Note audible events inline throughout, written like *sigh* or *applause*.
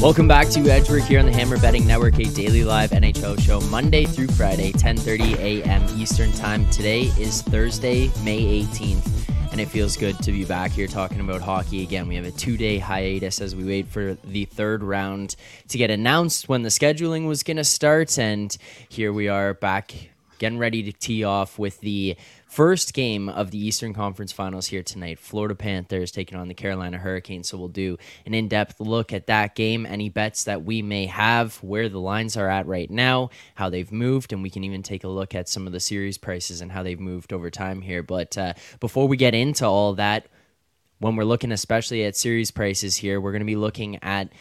Welcome back to Edgework here on the Hammer Betting Network, a daily live NHL show Monday through Friday, 10:30 a.m. Eastern Time. Today is Thursday, May 18th, and it feels good to be back here talking about hockey again. We have a two-day hiatus as we wait for the third round to get announced when the scheduling was going to start, and here we are back getting ready to tee off with the first game of the Eastern Conference Finals here tonight. Florida Panthers taking on the Carolina Hurricanes. So we'll do an in depth look at that game, any bets that we may have, where the lines are at right now, how they've moved, and we can even take a look at some of the series prices and how they've moved over time here. But uh, before we get into all that, when we're looking especially at series prices here, we're going to be looking at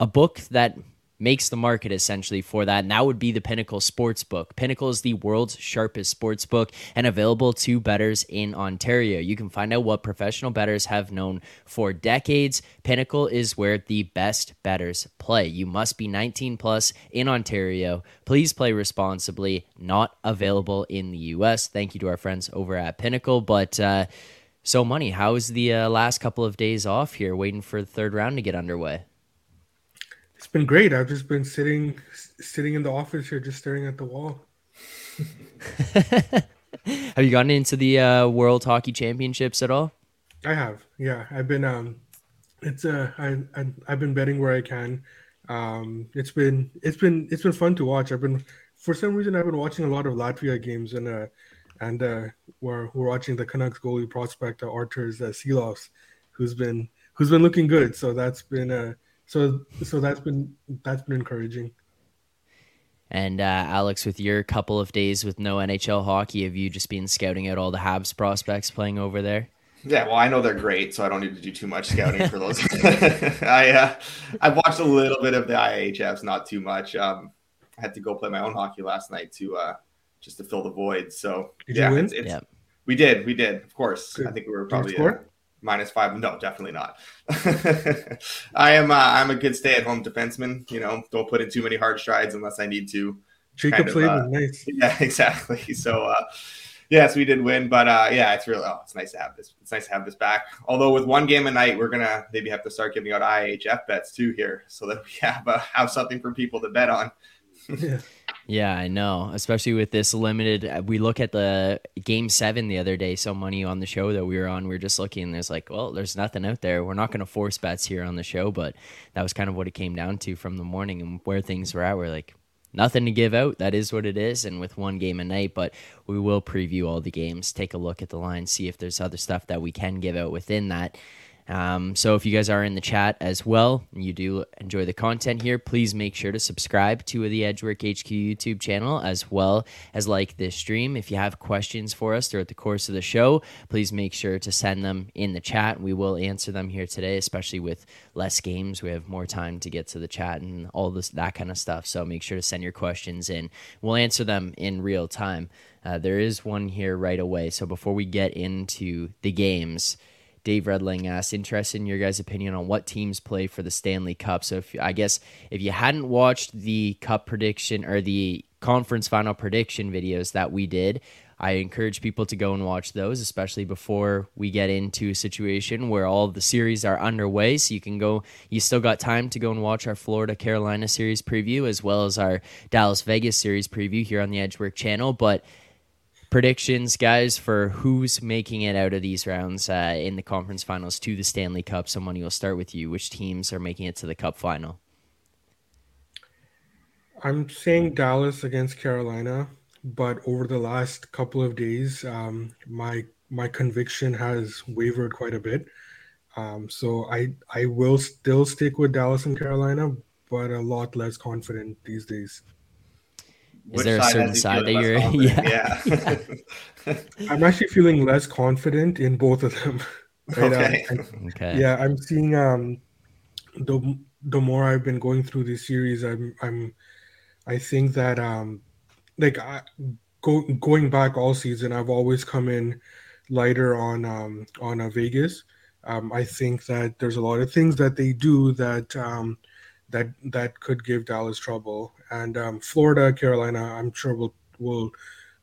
a book that makes the market essentially for that. And that would be the Pinnacle Sportsbook. Pinnacle is the world's sharpest sports book and available to bettors in Ontario. You can find out what professional bettors have known for decades. Pinnacle is where the best bettors play. You must be 19 plus in Ontario. Please play responsibly. Not available in the US. Thank you to our friends over at Pinnacle. But, uh, so, Money, how's the uh, last couple of days off here, waiting for the third round to get underway? Been great. I've just been sitting sitting in the office here, just staring at the wall. *laughs* have you gotten into the uh, World Hockey Championships at all? I have. Yeah, I've been. Um, it's uh, I, I I've been betting where I can. Um, it's been it's been it's been fun to watch. I've been for some reason I've been watching a lot of Latvia games and uh and uh we're we're watching the Canucks goalie prospect uh, Arturs uh, Silovs, who's been who's been looking good. So that's been uh so so that's been that's been encouraging. And uh, Alex, with your couple of days with no NHL hockey, have you just been scouting out all the Habs prospects playing over there? Yeah, well, I know they're great, so I don't need to do too much scouting for those. *laughs* I uh, I've watched a little bit of the IHFs, not too much. Um, I had to go play my own hockey last night to uh, just to fill the void. So did yeah, it's, it's, yeah, we did, we did, of course. Good. I think we were probably minus five. No, definitely not. *laughs* I am. Uh, I'm a good stay-at-home defenseman. You know, don't put in too many hard strides unless I need to. Jacob kind uh, nice. *laughs* Yeah, exactly. So, uh, yes, we did win, but uh, yeah, it's really. Oh, it's nice to have this. It's nice to have this back. Although with one game a night, we're gonna maybe have to start giving out IHF bets too here, so that we have uh, have something for people to bet on. Yeah. Yeah, I know. Especially with this limited, uh, we look at the game seven the other day. So money on the show that we were on, we are just looking. There's like, well, there's nothing out there. We're not going to force bets here on the show, but that was kind of what it came down to from the morning and where things were at. We're like, nothing to give out. That is what it is. And with one game a night, but we will preview all the games, take a look at the line, see if there's other stuff that we can give out within that. Um, so if you guys are in the chat as well, and you do enjoy the content here, please make sure to subscribe to the Edgework HQ YouTube channel as well as like this stream. If you have questions for us throughout the course of the show, please make sure to send them in the chat. We will answer them here today, especially with less games. We have more time to get to the chat and all this that kind of stuff. So make sure to send your questions in. We'll answer them in real time. Uh, there is one here right away. So before we get into the games. Dave Redling uh, asked, interested in your guys' opinion on what teams play for the Stanley Cup. So, if I guess if you hadn't watched the Cup prediction or the conference final prediction videos that we did, I encourage people to go and watch those, especially before we get into a situation where all the series are underway. So you can go, you still got time to go and watch our Florida Carolina series preview as well as our Dallas Vegas series preview here on the Edgework channel. But predictions, guys, for who's making it out of these rounds uh, in the conference finals to the Stanley Cup. So Money will start with you. Which teams are making it to the Cup final? I'm saying Dallas against Carolina, but over the last couple of days, um, my my conviction has wavered quite a bit. Um, so I I will still stick with Dallas and Carolina, but a lot less confident these days. Is there a certain side that you're? Yeah. yeah. *laughs* I'm actually feeling less confident in both of them. *laughs* Right? Okay. Um, okay. Yeah, I'm seeing um the the more I've been going through this series, I'm I'm I think that um like I, go, going back all season, I've always come in lighter on um on a Vegas. Um, I think that there's a lot of things that they do that um, that that could give Dallas trouble. And um, Florida, Carolina, I'm sure we'll we'll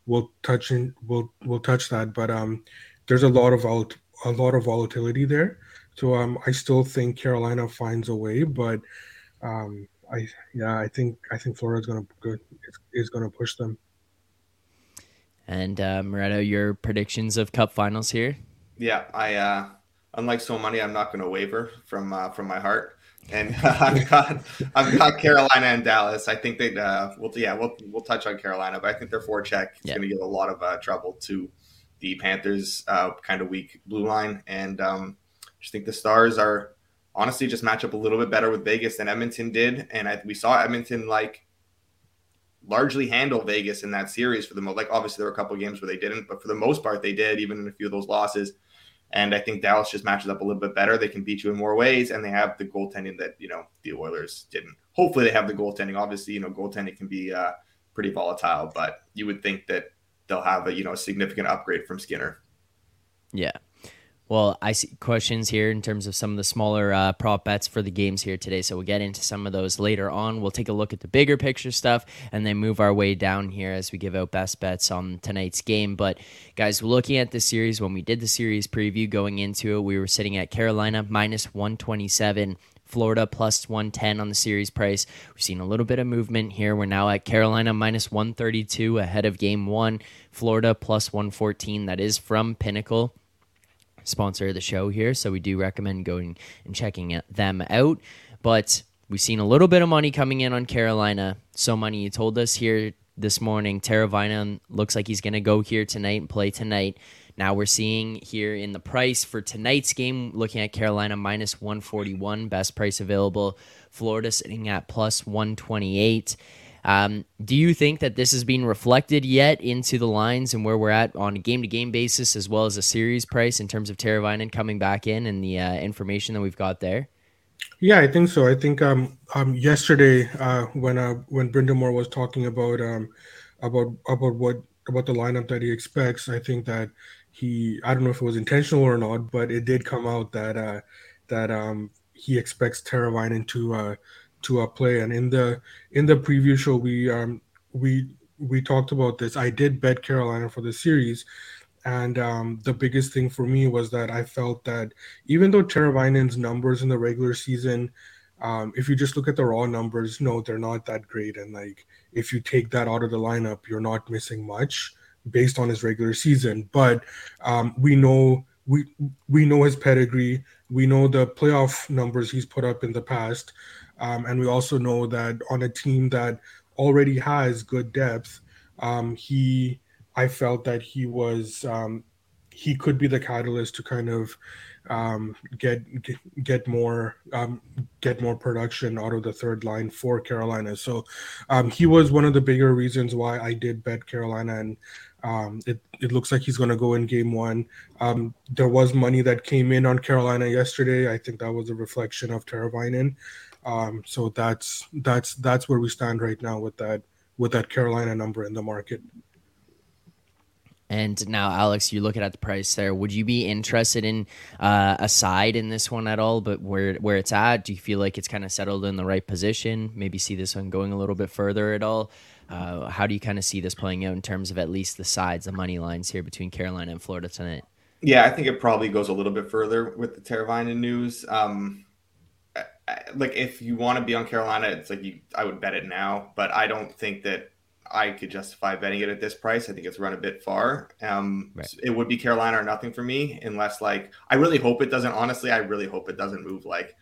we'll touch in we'll we'll touch that. But um, there's a lot of vol- a lot of volatility there. So um, I still think Carolina finds a way, but um, I yeah, I think I think Florida's gonna is, is gonna push them. And uh, Moretto, your predictions of Cup finals here? Yeah, I uh, unlike So Money, I'm not going to waver from uh, from my heart, and *laughs* I've got I've got Carolina and Dallas. I think they uh, will yeah we'll we'll touch on Carolina, but I think their forecheck is yeah. going to give a lot of uh, trouble to the Panthers' uh, kind of weak blue line, and um, I just think the Stars are honestly just match up a little bit better with Vegas than Edmonton did, and I, we saw Edmonton like largely handle Vegas in that series for the most. Like obviously there were a couple games where they didn't, but for the most part they did, even in a few of those losses. And I think Dallas just matches up a little bit better. They can beat you in more ways, and they have the goaltending that you know the Oilers didn't. Hopefully, they have the goaltending. Obviously, you know goaltending can be uh, pretty volatile, but you would think that they'll have a you know a significant upgrade from Skinner. Yeah, well, I see questions here in terms of some of the smaller uh, prop bets for the games here today. So we'll get into some of those later on. We'll take a look at the bigger picture stuff and then move our way down here as we give out best bets on tonight's game. But guys, looking at the series, when we did the series preview going into it, we were sitting at Carolina minus 127. Florida plus 110 on the series price. We've seen a little bit of movement here. We're now at Carolina minus 132 ahead of game one. Florida plus 114. That is from Pinnacle sponsor of the show here, so we do recommend going and checking them out. But we've seen a little bit of money coming in on Carolina. So money you told us here this morning. Teravainen looks like he's going to go here tonight and play tonight. Now we're seeing here in the price for tonight's game, looking at Carolina minus 141, best price available. Florida sitting at plus 128. Um, do you think that this is being reflected yet into the lines and where we're at on a game to game basis as well as a series price in terms of Teravainen coming back in and the uh, information that we've got there? Yeah, I think so. I think um, um yesterday uh, when uh, when Brind'Amour was talking about um about about what about the lineup that he expects, I think that he I don't know if it was intentional or not, but it did come out that uh, that um he expects Teravainen to uh, to a play. And in the in the preview show, we um we we talked about this. I did bet Carolina for the series, and um, the biggest thing for me was that I felt that even though Teravainen's numbers in the regular season, um, if you just look at the raw numbers, no, they're not that great. And like if you take that out of the lineup, you're not missing much based on his regular season. But um, we know we we know his pedigree. We know the playoff numbers he's put up in the past. Um, and we also know that on a team that already has good depth, um, he, I felt that he was, um, he could be the catalyst to kind of um, get, get, more um, get more production out of the third line for Carolina. So um, he was one of the bigger reasons why I did bet Carolina, and it it looks like he's going to go in game one. There was money that came in on Carolina yesterday. I think that was a reflection of Teravainen. Um, so that's that's that's where we stand right now with that with that Carolina number in the market. And now, Alex, you're looking at the price there. Would you be interested in uh, a side in this one at all? But where where it's at, do you feel like it's kind of settled in the right position? Maybe see this one going a little bit further at all. Uh, how do you kind of see this playing out in terms of at least the sides, the money lines here between Carolina and Florida tonight? Yeah, I think it probably goes a little bit further with the Teravainen news. Um, like if you want to be on Carolina, it's like you I would bet it now, but I don't think that I could justify betting it at this price. I think it's run a bit far. Um, right. It would be Carolina or nothing for me, unless like I really hope it doesn't. Honestly, I really hope it doesn't move like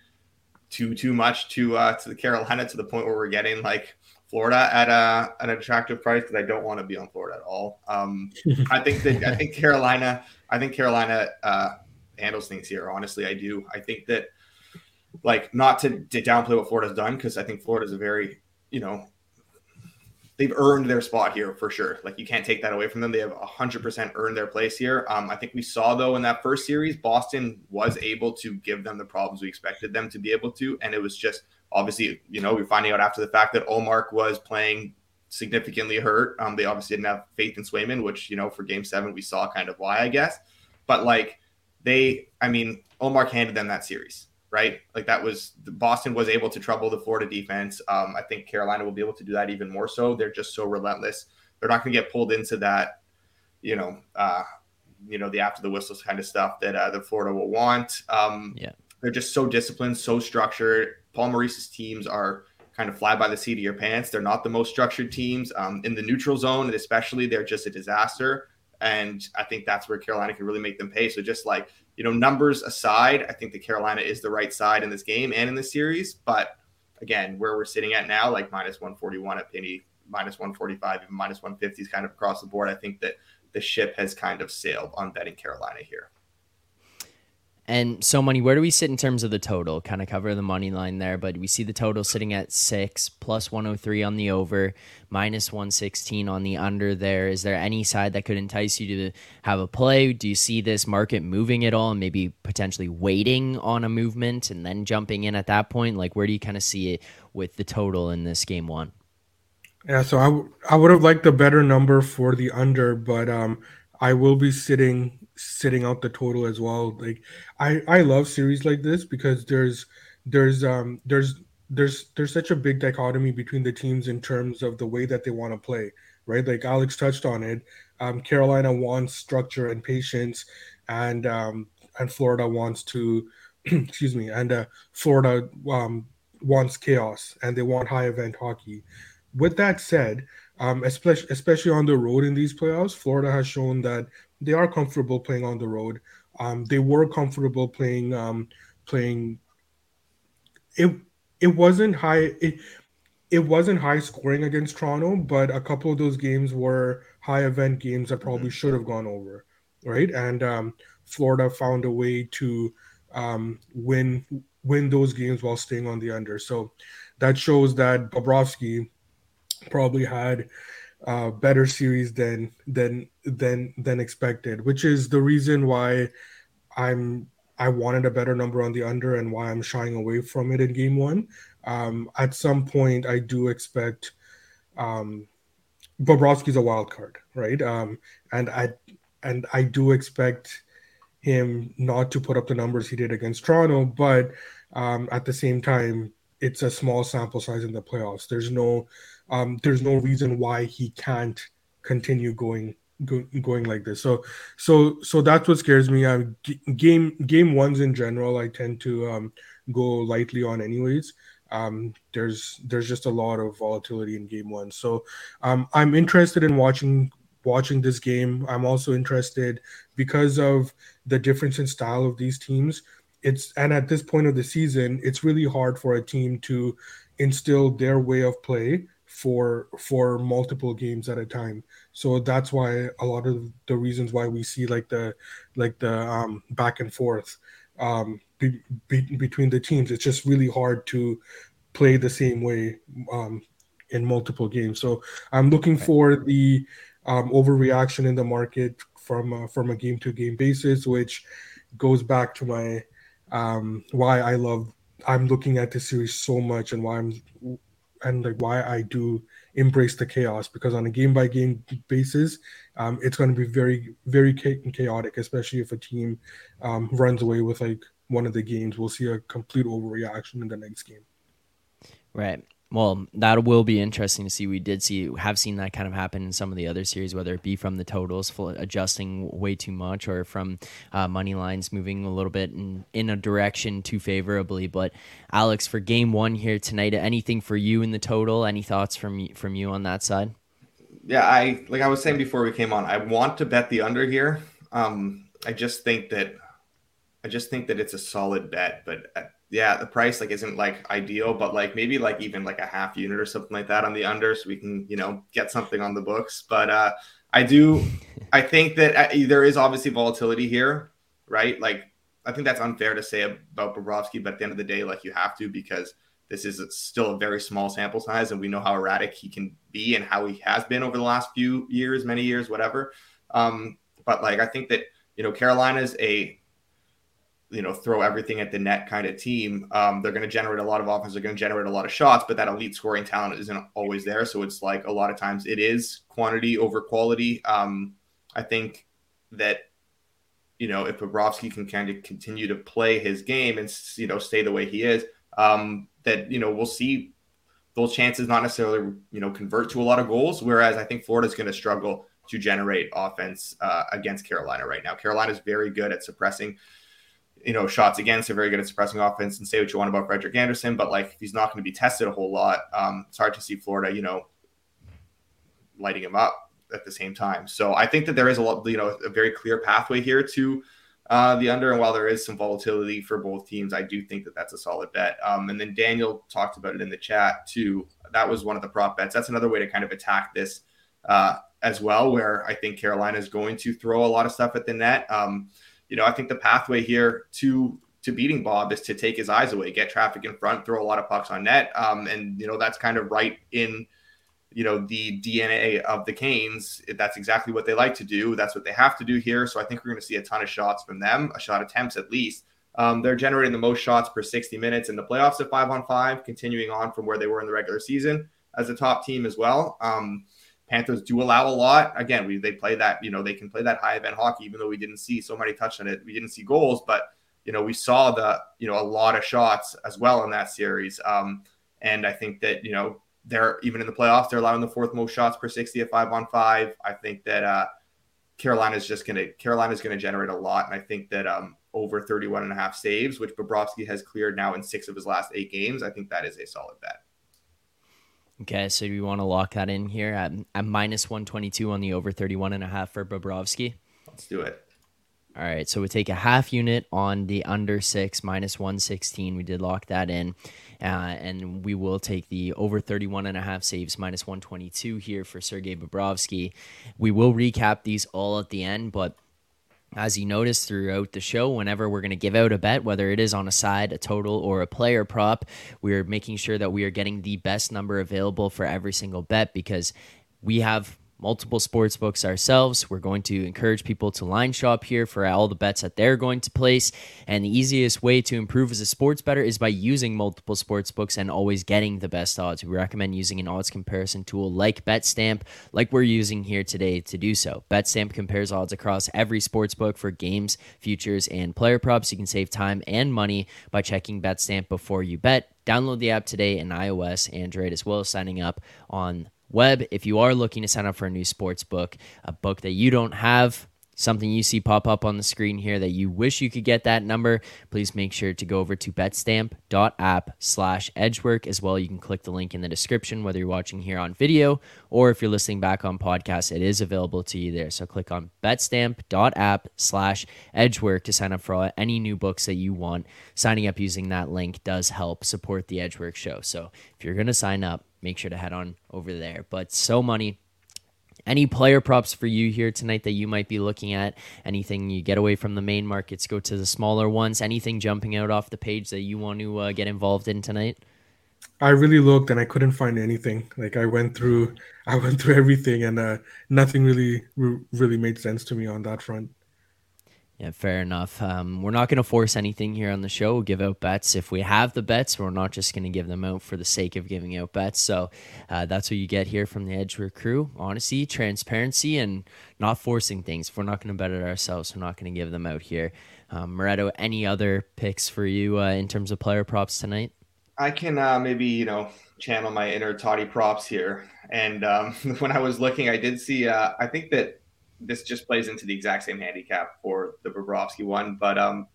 too too much to uh, to the Carolina to the point where we're getting like Florida at a an attractive price because I don't want to be on Florida at all. Um, *laughs* I think that I think Carolina I think Carolina uh, handles things here. Honestly, I do. I think that like not to, to downplay what Florida's done because I think Florida's a very, you know, they've earned their spot here for sure. Like you can't take that away from them. They have hundred percent earned their place here. Um, I think we saw though in that first series, Boston was able to give them the problems we expected them to be able to, and it was just obviously, you know, we're finding out after the fact that Ullmark was playing significantly hurt. Um, they obviously didn't have faith in Swayman, which you know for Game Seven we saw kind of why I guess, but like they, I mean, Ullmark handed them that series right? Like that was Boston was able to trouble the Florida defense. Um, I think Carolina will be able to do that even more so. They're just so relentless. They're not going to get pulled into that, you know, uh, you know, the after the whistles kind of stuff that uh, the Florida will want. Um, yeah, they're just so disciplined, so structured. Paul Maurice's teams are kind of fly by the seat of your pants. They're not the most structured teams um, in the neutral zone, and especially they're just a disaster. And I think that's where Carolina can really make them pay. So just like you know, numbers aside, I think the Carolina is the right side in this game and in this series. But again, where we're sitting at now, like minus 141 at Pinny, minus 145, even minus 150 is kind of across the board. I think that the ship has kind of sailed on betting Carolina here. And so money, where do we sit in terms of the total? Kind of cover the money line there, but we see the total sitting at six plus 103 on the over, minus 116 on the under there. Is there any side that could entice you to have a play? Do you see this market moving at all and maybe potentially waiting on a movement and then jumping in at that point? Like, where do you kind of see it with the total in this game one? Yeah, so I, w- I would have liked a better number for the under, but um, I will be sitting sitting out the total as well. Like I I love series like this because there's there's um there's there's there's such a big dichotomy between the teams in terms of the way that they want to play, right? Like Alex touched on it. Um, Carolina wants structure and patience, and um, and Florida wants to, *clears throat* excuse me, and uh, Florida um, wants chaos and they want high event hockey. With that said, um, especially especially on the road in these playoffs, Florida has shown that they are comfortable playing on the road. Um, they were comfortable playing um, playing. It it wasn't high. It, it wasn't high scoring against Toronto, but a couple of those games were high event games that probably mm-hmm. should have gone over, right? And um, Florida found a way to um, win win those games while staying on the under. So that shows that Bobrovsky probably had uh, better series than than than than expected, which is the reason why I'm I wanted a better number on the under and why I'm shying away from it in game one. Um, at some point, I do expect um, Bobrovsky's a wild card, right? Um, and I and I do expect him not to put up the numbers he did against Toronto, but um, at the same time, it's a small sample size in the playoffs. There's no um, there's no reason why he can't continue going go, going like this. So so so that's what scares me. Game game ones in general, I tend to um, go lightly on anyways. Um, there's there's just a lot of volatility in game one. So um, I'm interested in watching watching this game. I'm also interested because of the difference in style of these teams. It's and at this point of the season, it's really hard for a team to instill their way of play for for multiple games at a time. So that's why a lot of the reasons why we see like the like the um, back and forth um, be, be, between the teams. It's just really hard to play the same way um, in multiple games. So i'm looking for the um, overreaction in the market from uh, from a game to game basis which goes back to my um, why i love i'm looking at this series so much and why i'm and like why I do embrace the chaos because on a game by game basis, um, it's going to be very very chaotic, especially if a team um, runs away with like one of the games. We'll see a complete overreaction in the next game. Right well, that will be interesting to see. We did see have seen that kind of happen in some of the other series, whether it be from the totals adjusting way too much or from uh, money lines moving a little bit in, in a direction too favorably. But Alex, for game one here tonight, anything for you in the total? Any thoughts from from you on that side? Yeah, I like I was saying before we came on, I want to bet the under here. Um, I just think that I just think that it's a solid bet, but yeah, the price like isn't like ideal, but like maybe like even like a half unit or something like that on the under, so we can you know get something on the books. But uh, I do, *laughs* I think that uh, there is obviously volatility here, right? Like I think that's unfair to say about Bobrovsky, but at the end of the day, like you have to because this is still a very small sample size, and we know how erratic he can be and how he has been over the last few years, many years, whatever. Um, but like I think that you know Carolina's a you know throw everything at the net kind of team. Um, they're going to generate a lot of offense. They're going to generate a lot of shots, but that elite scoring talent isn't always there. So it's like a lot of times it is quantity over quality. Um, I think that you know if Bobrovsky can kind of continue to play his game and you know stay the way he is, um, that you know we'll see those chances not necessarily you know convert to a lot of goals. Whereas I think Florida's going to struggle to generate offense uh, against Carolina right now. Carolina is very good at suppressing you know, shots against. They're very good at suppressing offense. And say what you want about Frederik Andersen, but like if he's not going to be tested a whole lot, um, it's hard to see Florida, you know, lighting him up at the same time. So I think that there is a lot, you know, a very clear pathway here to uh, the under. And while there is some volatility for both teams, I do think that that's a solid bet. Um, and then Daniel talked about it in the chat too. That was one of the prop bets. That's another way to kind of attack this uh, as well, where I think Carolina is going to throw a lot of stuff at the net. Um, you know, I think the pathway here to to beating Bob is to take his eyes away, get traffic in front, throw a lot of pucks on net, um, and you know that's kind of right in you know the DNA of the Canes. That's exactly what they like to do. That's what they have to do here. So I think we're going to see a ton of shots from them, a shot attempts at least. Um, they're generating the most shots per 60 minutes in the playoffs at five on five, continuing on from where they were in the regular season as a top team as well. Um, Panthers do allow a lot. Again, we they play that, you know, they can play that high event hockey, even though we didn't see So Money touch on it. We didn't see goals, but you know, we saw the, you know, a lot of shots as well in that series. Um, and I think that, you know, they're even in the playoffs, they're allowing the fourth most shots per 60 at five on five. I think that uh Carolina is just gonna Carolina's gonna generate a lot. And I think that um over 31 and a half saves, which Bobrovsky has cleared now in six of his last eight games, I think that is a solid bet. Okay, so we want to lock that in here at, at minus 122 on the over 31 and a half for Bobrovsky. Let's do it. All right, so we take a half unit on the under six minus 116. We did lock that in. Uh, and we will take the over 31 and a half saves minus 122 here for Sergei Bobrovsky. We will recap these all at the end, but as you notice throughout the show, whenever we're going to give out a bet, whether it is on a side, a total, or a player prop, we're making sure that we are getting the best number available for every single bet because we have multiple sports books ourselves. We're going to encourage people to line shop here for all the bets that they're going to place. And the easiest way to improve as a sports bettor is by using multiple sports books and always getting the best odds. We recommend using an odds comparison tool like BetStamp, like we're using here today to do so. BetStamp compares odds across every sports book for games, futures, and player props. You can save time and money by checking BetStamp before you bet. Download the app today in iOS, Android, as well as signing up on web if you are looking to sign up for a new sports book, a book that you don't have, something you see pop up on the screen here that you wish you could get that number, please make sure to go over to betstamp.app slash edgework as well. You can click the link in the description, whether you're watching here on video or if you're listening back on podcast, it is available to you there. So click on betstamp.app slash edgework to sign up for any new books that you want. Signing up using that link does help support the Edgework show. So if you're going to sign up, make sure to head on over there. But so money. Any player props for you here tonight that you might be looking at? Anything you get away from the main markets, go to the smaller ones? Anything jumping out off the page that you want to uh, get involved in tonight? I really looked and I couldn't find anything. Like I went through, *laughs* I went through everything, and uh, nothing really, really made sense to me on that front. Yeah, fair enough. Um, we're not going to force anything here on the show. We'll give out bets if we have the bets. We're not just going to give them out for the sake of giving out bets. So uh, that's what you get here from the Edgework crew: honesty, transparency, and not forcing things. If we're not going to bet it ourselves, we're not going to give them out here. Um, Moretto, any other picks for you uh, in terms of player props tonight? I can uh, maybe you know channel my inner toddy props here. And um, *laughs* when I was looking, I did see. Uh, I think that this just plays into the exact same handicap for the Bobrovsky one. But um,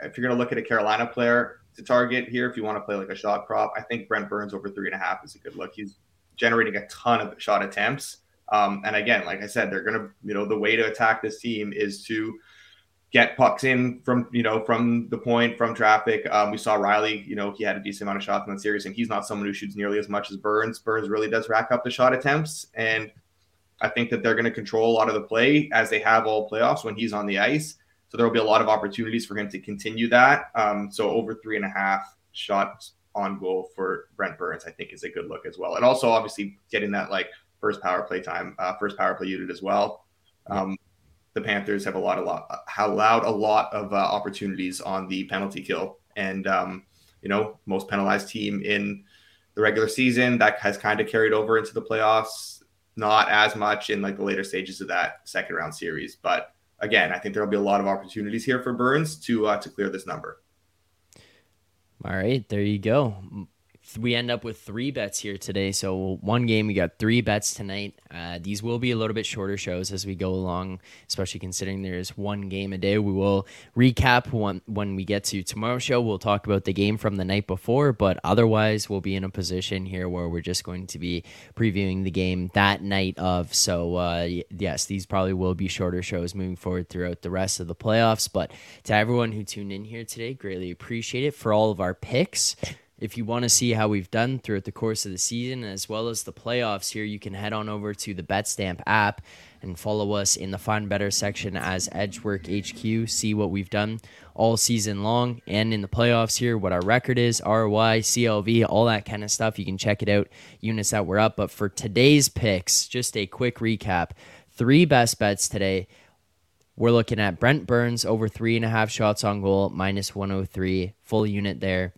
if you're going to look at a Carolina player to target here, if you want to play like a shot prop, I think Brent Burns over three and a half is a good look. He's generating a ton of shot attempts. Um, and again, like I said, they're going to, you know, the way to attack this team is to get pucks in from, you know, from the point, from traffic. Um, we saw Riley, you know, he had a decent amount of shots in that series, and he's not someone who shoots nearly as much as Burns. Burns really does rack up the shot attempts. And I think that they're going to control a lot of the play as they have all playoffs when he's on the ice. So there will be a lot of opportunities for him to continue that. Um, so over three and a half shots on goal for Brent Burns, I think is a good look as well. And also obviously getting that like first power play time, uh, first power play unit as well. Um, the Panthers have a lot, a lot, allowed a lot of uh, opportunities on the penalty kill, and um, you know most penalized team in the regular season that has kind of carried over into the playoffs not as much in like the later stages of that second round series. But again, I think there'll be a lot of opportunities here for Burns to uh, to clear this number. All right, there you go. We end up with three bets here today. So one game, we got three bets tonight. Uh, these will be a little bit shorter shows as we go along, especially considering there's one game a day. We will recap when when we get to tomorrow's show. We'll talk about the game from the night before, but otherwise, we'll be in a position here where we're just going to be previewing the game that night of. So uh, yes, these probably will be shorter shows moving forward throughout the rest of the playoffs. But to everyone who tuned in here today, greatly appreciate it for all of our picks. If you want to see how we've done throughout the course of the season as well as the playoffs here, you can head on over to the BetStamp app and follow us in the Find Bettor section as Edgework HQ. See what we've done all season long and in the playoffs here, what our record is, ROI, CLV, all that kind of stuff. You can check it out, units that we're up. But for today's picks, just a quick recap three best bets today. We're looking at Brent Burns over three and a half shots on goal, minus 103, full unit there.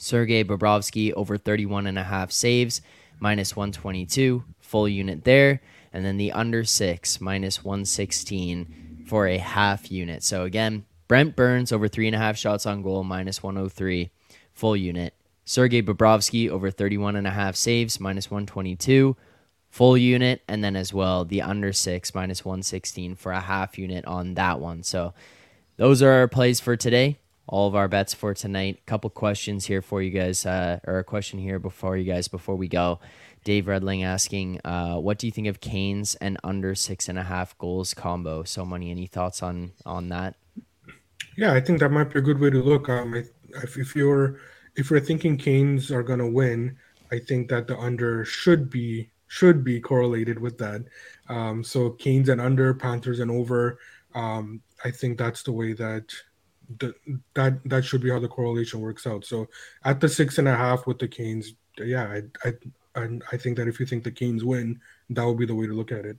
Sergei Bobrovsky over 31 and a half saves, minus 122, full unit there. And then the under six, minus 116 for a half unit. So again, Brent Burns over three and a half shots on goal, minus 103, full unit. Sergei Bobrovsky over 31 and a half saves, minus 122, full unit. And then as well, the under six, minus 116 for a half unit on that one. So those are our plays for today all of our bets for tonight. A couple questions here for you guys, uh, or a question here before you guys before we go. Dave Redling asking, uh, what do you think of Canes and under six and a half goals combo? So money, any thoughts on on that? Yeah, I think that might be a good way to look. Um, if, if you're if you're thinking Canes are gonna win, I think that the under should be should be correlated with that. Um, so Canes and under, Panthers and over. Um, I think that's the way that that that should be how the correlation works out. So at the six and a half with the Canes, yeah, I I I think that if you think the Canes win, that would be the way to look at it.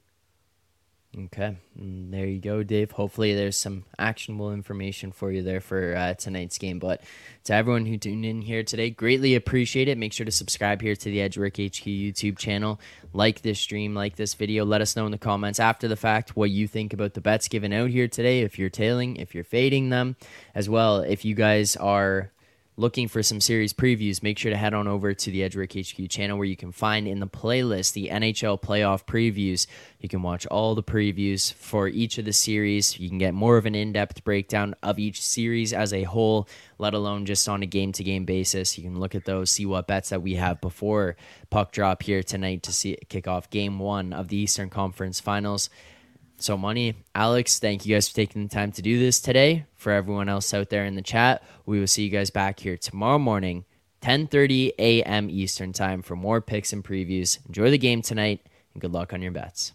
Okay, mm, there you go, Dave. Hopefully, there's some actionable information for you there for uh, tonight's game. But to everyone who tuned in here today, greatly appreciate it. Make sure to subscribe here to the Edgework HQ YouTube channel. Like this stream, like this video. Let us know in the comments after the fact what you think about the bets given out here today. If you're tailing, if you're fading them, as well. If you guys are looking for some series previews, make sure to head on over to the Edgework HQ channel where you can find in the playlist the NHL playoff previews. You can watch all the previews for each of the series. You can get more of an in depth breakdown of each series as a whole, let alone just on a game to game basis. You can look at those, see what bets that we have before puck drop here tonight to see kick off game one of the Eastern Conference Finals. So, Money, Alex, thank you guys for taking the time to do this today. For everyone else out there in the chat, we will see you guys back here tomorrow morning, 10:30 a.m. Eastern Time for more picks and previews. Enjoy the game tonight, and good luck on your bets.